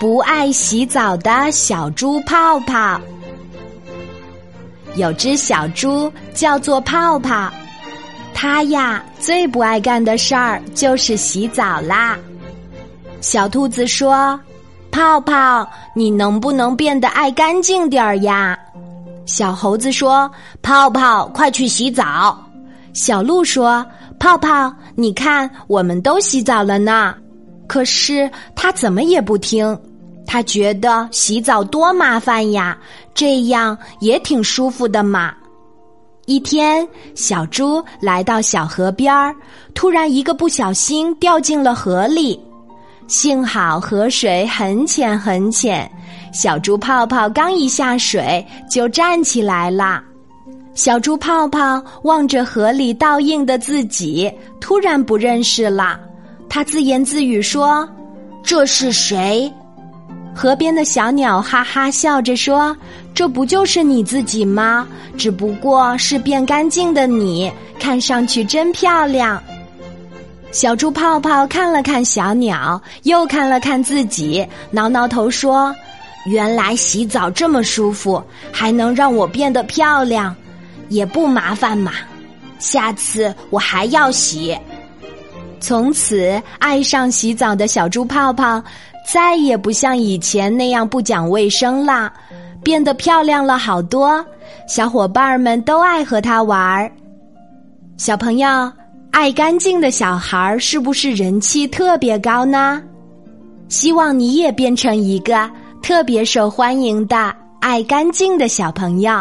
不爱洗澡的小猪泡泡，有只小猪叫做泡泡，它呀最不爱干的事儿就是洗澡啦。小兔子说：“泡泡，你能不能变得爱干净点儿呀？”小猴子说：“泡泡，快去洗澡。”小鹿说：“泡泡，你看，我们都洗澡了呢。”可是它怎么也不听。他觉得洗澡多麻烦呀，这样也挺舒服的嘛。一天，小猪来到小河边儿，突然一个不小心掉进了河里。幸好河水很浅很浅，小猪泡泡刚一下水就站起来了。小猪泡泡望着河里倒映的自己，突然不认识了。他自言自语说：“这是谁？”河边的小鸟哈哈笑着说：“这不就是你自己吗？只不过是变干净的你，看上去真漂亮。”小猪泡泡看了看小鸟，又看了看自己，挠挠头说：“原来洗澡这么舒服，还能让我变得漂亮，也不麻烦嘛。下次我还要洗。”从此，爱上洗澡的小猪泡泡。再也不像以前那样不讲卫生啦，变得漂亮了好多。小伙伴们都爱和他玩儿。小朋友，爱干净的小孩是不是人气特别高呢？希望你也变成一个特别受欢迎的爱干净的小朋友。